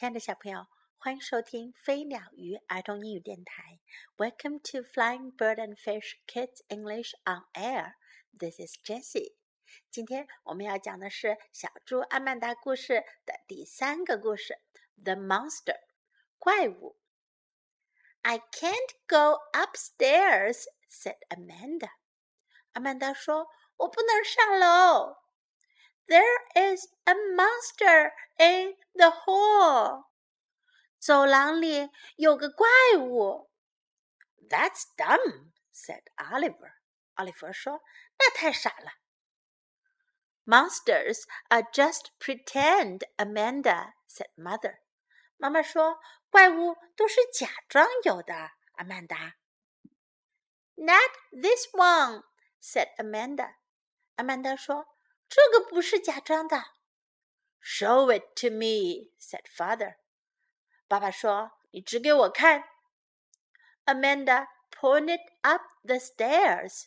亲爱的小朋友，欢迎收听飞鸟鱼儿童英语电台。Welcome to Flying Bird and Fish Kids English on Air. This is Jessie. 今天我们要讲的是小猪阿曼达故事的第三个故事：The Monster，怪物。I can't go upstairs," said Amanda. 阿曼达说：“我不能上楼。” There is a monster in the hall. 走廊里有个怪物。That's dumb, said Oliver. 奥利弗说：“那太傻了。” Monsters are just pretend, Amanda said mother. 妈妈说：“怪物都是假装有的。”阿曼达。Not this one, said Amanda. 阿曼达说。 这个不是假装的。Show it to me," said father. 爸爸说：“你指给我看。” Amanda pointed up the stairs.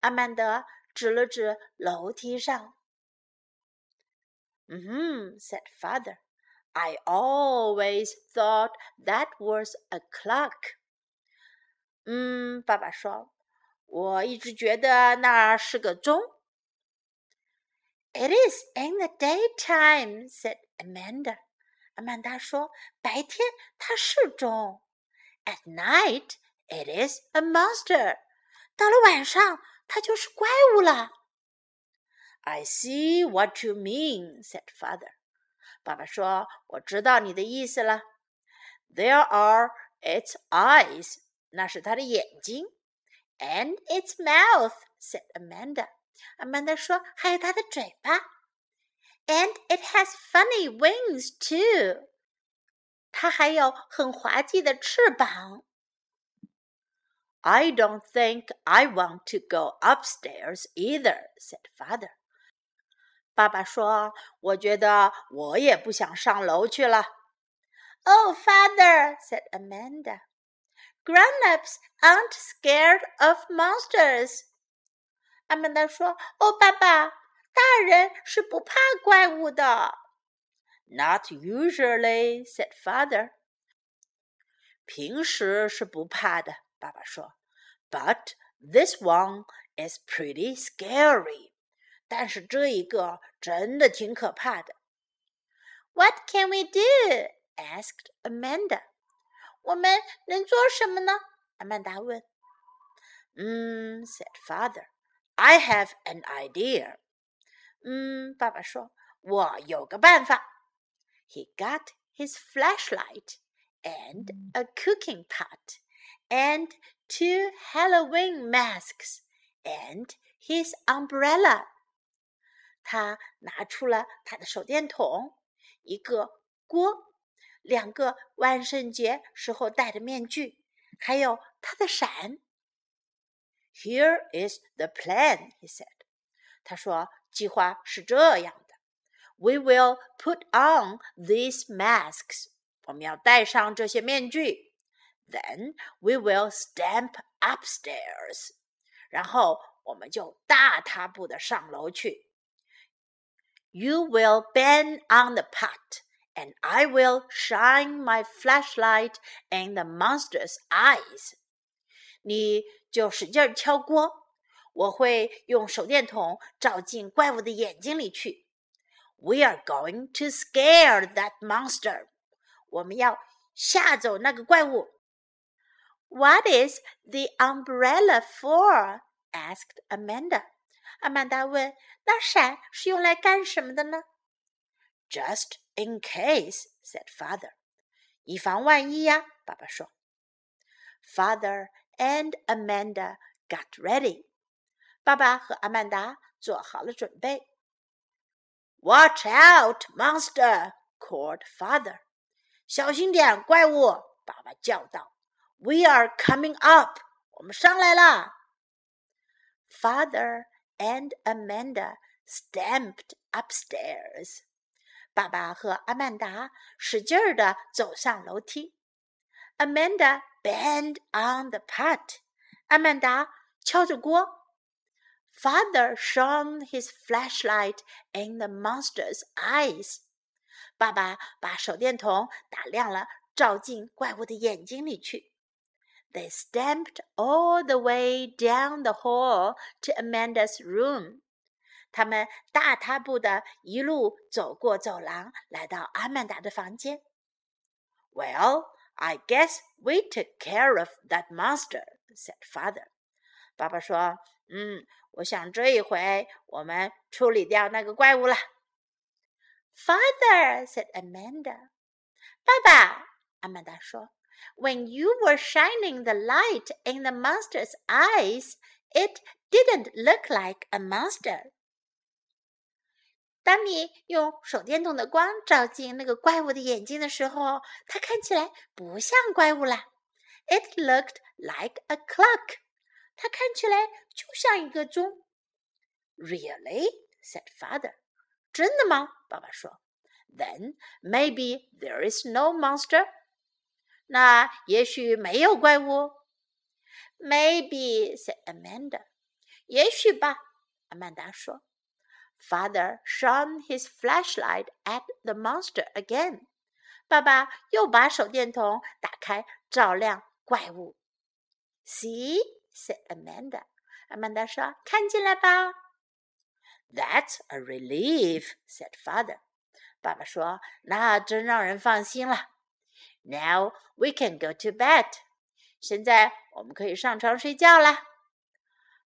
阿曼德指了指楼梯上。嗯 said father. I always thought that was a clock. 嗯，爸爸说，我一直觉得那是个钟。 it is in the daytime," said Amanda. 阿曼达说：“白天它是钟。At night, it is a monster. 到了晚上，它就是怪物了。” I see what you mean," said father. 爸爸说：“我知道你的意思了。There are its eyes. 那是它的眼睛。And its mouth," said Amanda. 阿曼达说：“还有它的嘴巴，and it has funny wings too。它还有很滑稽的翅膀。” I don't think I want to go upstairs either," said father. 爸爸说：“我觉得我也不想上楼去了。” Oh, father," said Amanda. "Grown-ups aren't scared of monsters." 阿曼达说：“哦，爸爸，大人是不怕怪物的。” Not usually," said father. 平时是不怕的，爸爸说。But this one is pretty scary. 但是这一个真的挺可怕的。What can we do? asked Amanda. 我们能做什么呢？阿曼达问。嗯，said father. I have an idea. 嗯，爸爸说，我有个办法。He got his flashlight and a cooking pot and two Halloween masks and his umbrella. 他拿出了他的手电筒，一个锅，两个万圣节时候戴的面具，还有他的伞。 here is the plan, he said. 他说：“计划是这样的：We will put on these masks. 我们要戴上这些面具。Then we will stamp upstairs. 然后我们就大踏步的上楼去。You will bang on the pot, and I will shine my flashlight in the monster's eyes. 你 就使劲敲锅，我会用手电筒照进怪物的眼睛里去。We are going to scare that monster。我们要吓走那个怪物。What is the umbrella for? asked Amanda. 阿曼达问：“那伞是用来干什么的呢？”Just in case, said father. 以防万一呀，爸爸说。Father and Amanda got ready. 爸爸和阿曼达做好了准备。Watch out, monster! called father. 小心点，怪物！爸爸叫道。We are coming up. 我们上来了。Father and Amanda stamped upstairs. 爸爸和阿曼达使劲儿地走上楼梯。 Amanda banged on the pot. 阿曼达敲着锅。Father shone his flashlight in the monster's eyes. 爸爸把手电筒打亮了，照进怪物的眼睛里去。They stamped all the way down the hall to Amanda's room. 他们大踏步的一路走过走廊，来到阿曼达的房间。Well, I guess we took care of that monster," said father. 爸爸说：“嗯，我想这一回我们处理掉那个怪物了。” Father said Amanda. 爸爸，阿曼达说，When you were shining the light in the monster's eyes, it didn't look like a monster. 当你用手电筒的光照进那个怪物的眼睛的时候，它看起来不像怪物啦。It looked like a clock. 它看起来就像一个钟。Really? said father. 真的吗？爸爸说。Then maybe there is no monster. 那也许没有怪物。Maybe, said Amanda. 也许吧，阿曼达说。Father shone his flashlight at the monster again. 爸爸又把手电筒打开，照亮怪物。See, said Amanda. 阿曼达说：“看见了吧？”That's a relief, said father. 爸爸说：“那真让人放心了。”Now we can go to bed. 现在我们可以上床睡觉了。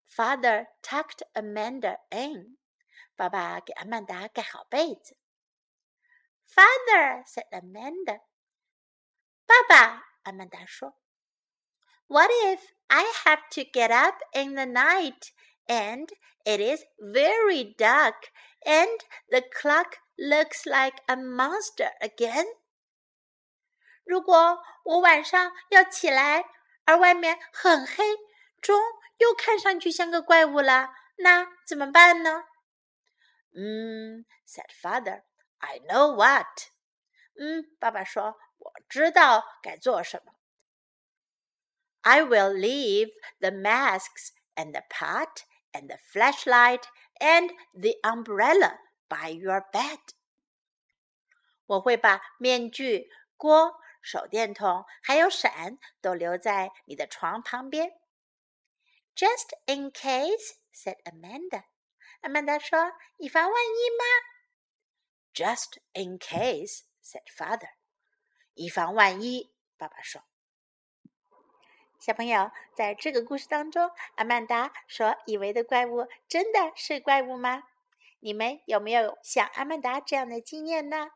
Father tucked Amanda in. 爸爸给阿曼达盖好被子。Father said Amanda. 爸爸，阿曼达说，What if I have to get up in the night and it is very dark and the clock looks like a monster again? 如果我晚上要起来，而外面很黑，钟又看上去像个怪物了，那怎么办呢？ 嗯，said father. I know what. 嗯，爸爸说，我知道该做什么。I will leave the masks and the pot and the flashlight and the umbrella by your bed. 我会把面具、锅、手电筒还有伞都留在你的床旁边。Just in case, said Amanda. 阿曼达说：“以防万一吗？”“Just in case,” said father. 以防万一，爸爸说。小朋友，在这个故事当中，阿曼达所以为的怪物真的是怪物吗？你们有没有像阿曼达这样的经验呢？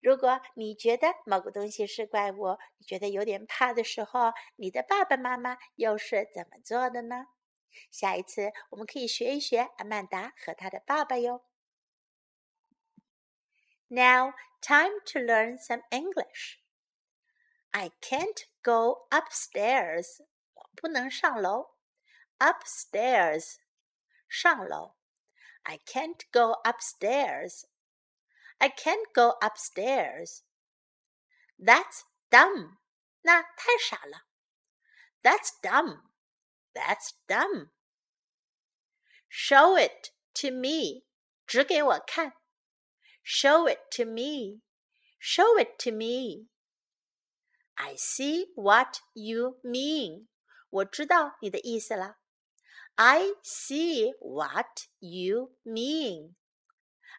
如果你觉得某个东西是怪物，你觉得有点怕的时候，你的爸爸妈妈又是怎么做的呢？下一次我们可以学一学阿曼达和他的爸爸哟。Now, time to learn some English. I can't go upstairs. 我不能上楼。Upstairs，上楼。I can't go upstairs. I can't go upstairs. That's dumb. 那太傻了。That's dumb. That's dumb. Show it to me. 指给我看。Show it to me. Show it to me. I see what you mean. 我知道你的意思了。I see what you mean.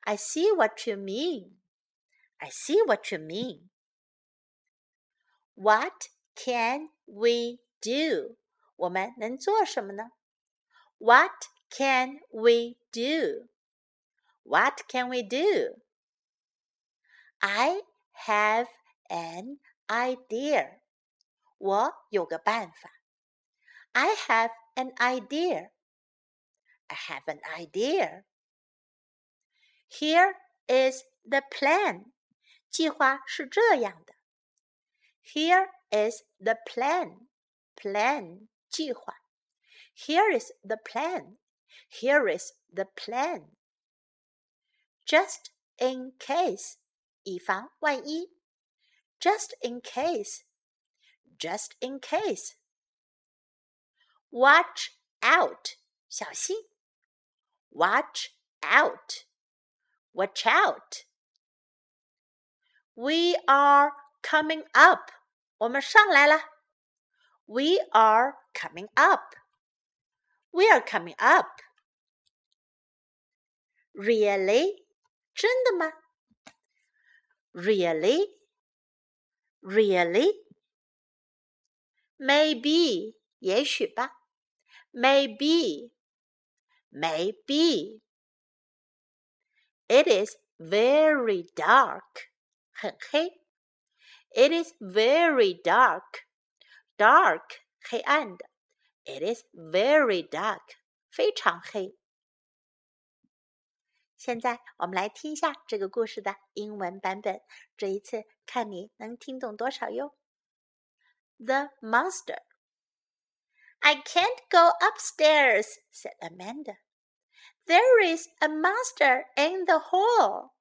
I see what you mean. I see what you mean. What can we do? 我们能做什么呢？What can we do? What can we do? I have an idea. 我有个办法。I have an idea. I have an idea. Here is the plan. 计划是这样的。Here is the plan. Plan 计划。Here is the plan. Here is the plan. Just in case，以防万一。Just in case. Just in case. Watch out，小心。Watch out. Watch out. We are coming up. 我们上来了。 We are coming up. We are coming up. Really? 真的吗？Really? Really? Maybe 也许吧。Maybe. Maybe. It is very dark. 很黑。It is very dark. Dark 黑暗的。It is very dark. 非常黑。现在我们来听一下这个故事的英文版本。这一次看你能听懂多少哟。The monster. I can't go upstairs, said Amanda. There is a monster in the hall.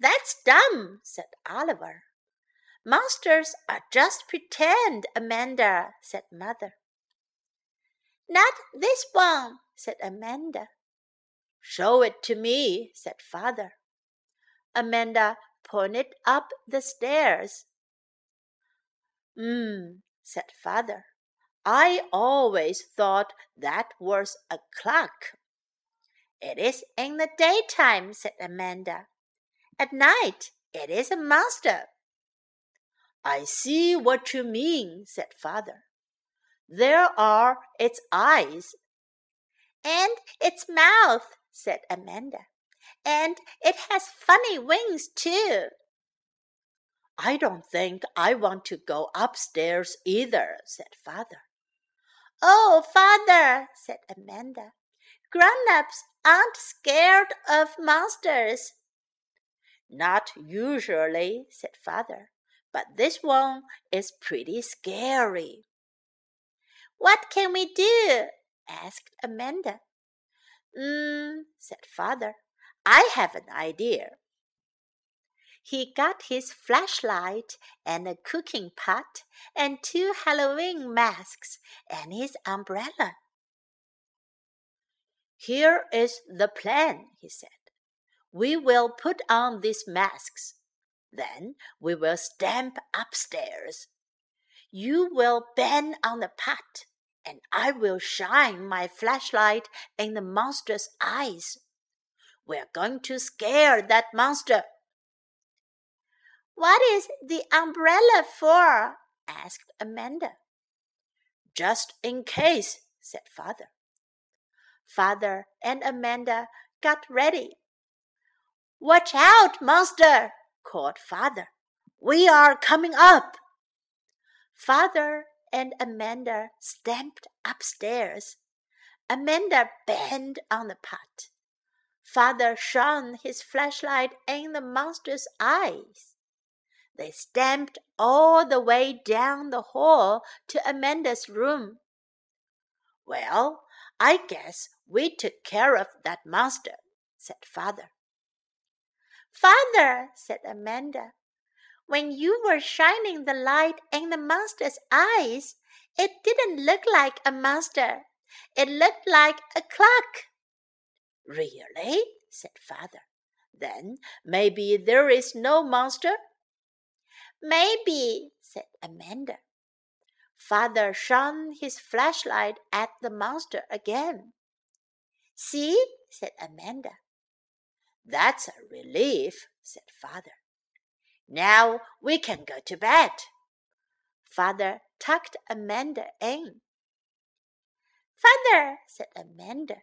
That's dumb, said Oliver. Monsters are just pretend, Amanda, said Mother. Not this one, said Amanda. Show it to me, said Father. Amanda pointed up the stairs. Hmm, said Father. I always thought that was a clock. It is in the daytime, said Amanda. At night, it is a monster. I see what you mean, said Father. There are its eyes. And its mouth, said Amanda. And it has funny wings, too. I don't think I want to go upstairs either, said Father. Oh, Father, said Amanda. Grown ups aren't scared of monsters. Not usually, said Father, but this one is pretty scary. What can we do? asked Amanda. Mm, said Father. I have an idea. He got his flashlight and a cooking pot and two Halloween masks and his umbrella. Here is the plan, he said. We will put on these masks. Then we will stamp upstairs. You will bang on the pot, and I will shine my flashlight in the monster's eyes. We're going to scare that monster. What is the umbrella for? asked Amanda. Just in case, said father. Father and Amanda got ready. Watch out, monster! Called father. We are coming up. Father and Amanda stamped upstairs. Amanda banged on the pot. Father shone his flashlight in the monster's eyes. They stamped all the way down the hall to Amanda's room. Well, I guess we took care of that monster, said father. Father, said Amanda, when you were shining the light in the monster's eyes, it didn't look like a monster. It looked like a clock. Really? said father. Then maybe there is no monster? Maybe, said Amanda. Father shone his flashlight at the monster again. See, said Amanda. That's a relief, said father. Now we can go to bed. Father tucked Amanda in. Father, said Amanda,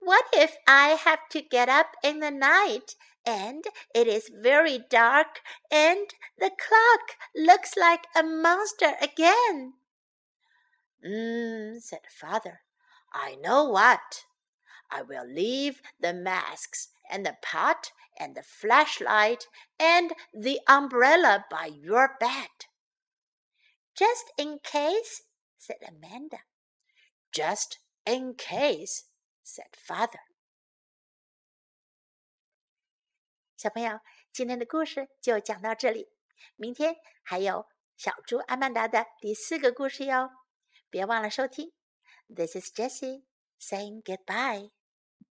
what if I have to get up in the night and it is very dark and the clock looks like a monster again? Mm, said father, I know what. I will leave the masks and the pot and the flashlight and the umbrella by your bed. Just in case, said Amanda. Just in case, said father. 小朋友，今天的故事就讲到这里，明天还有小猪阿曼达的第四个故事哟，别忘了收听。This is Jessie saying goodbye.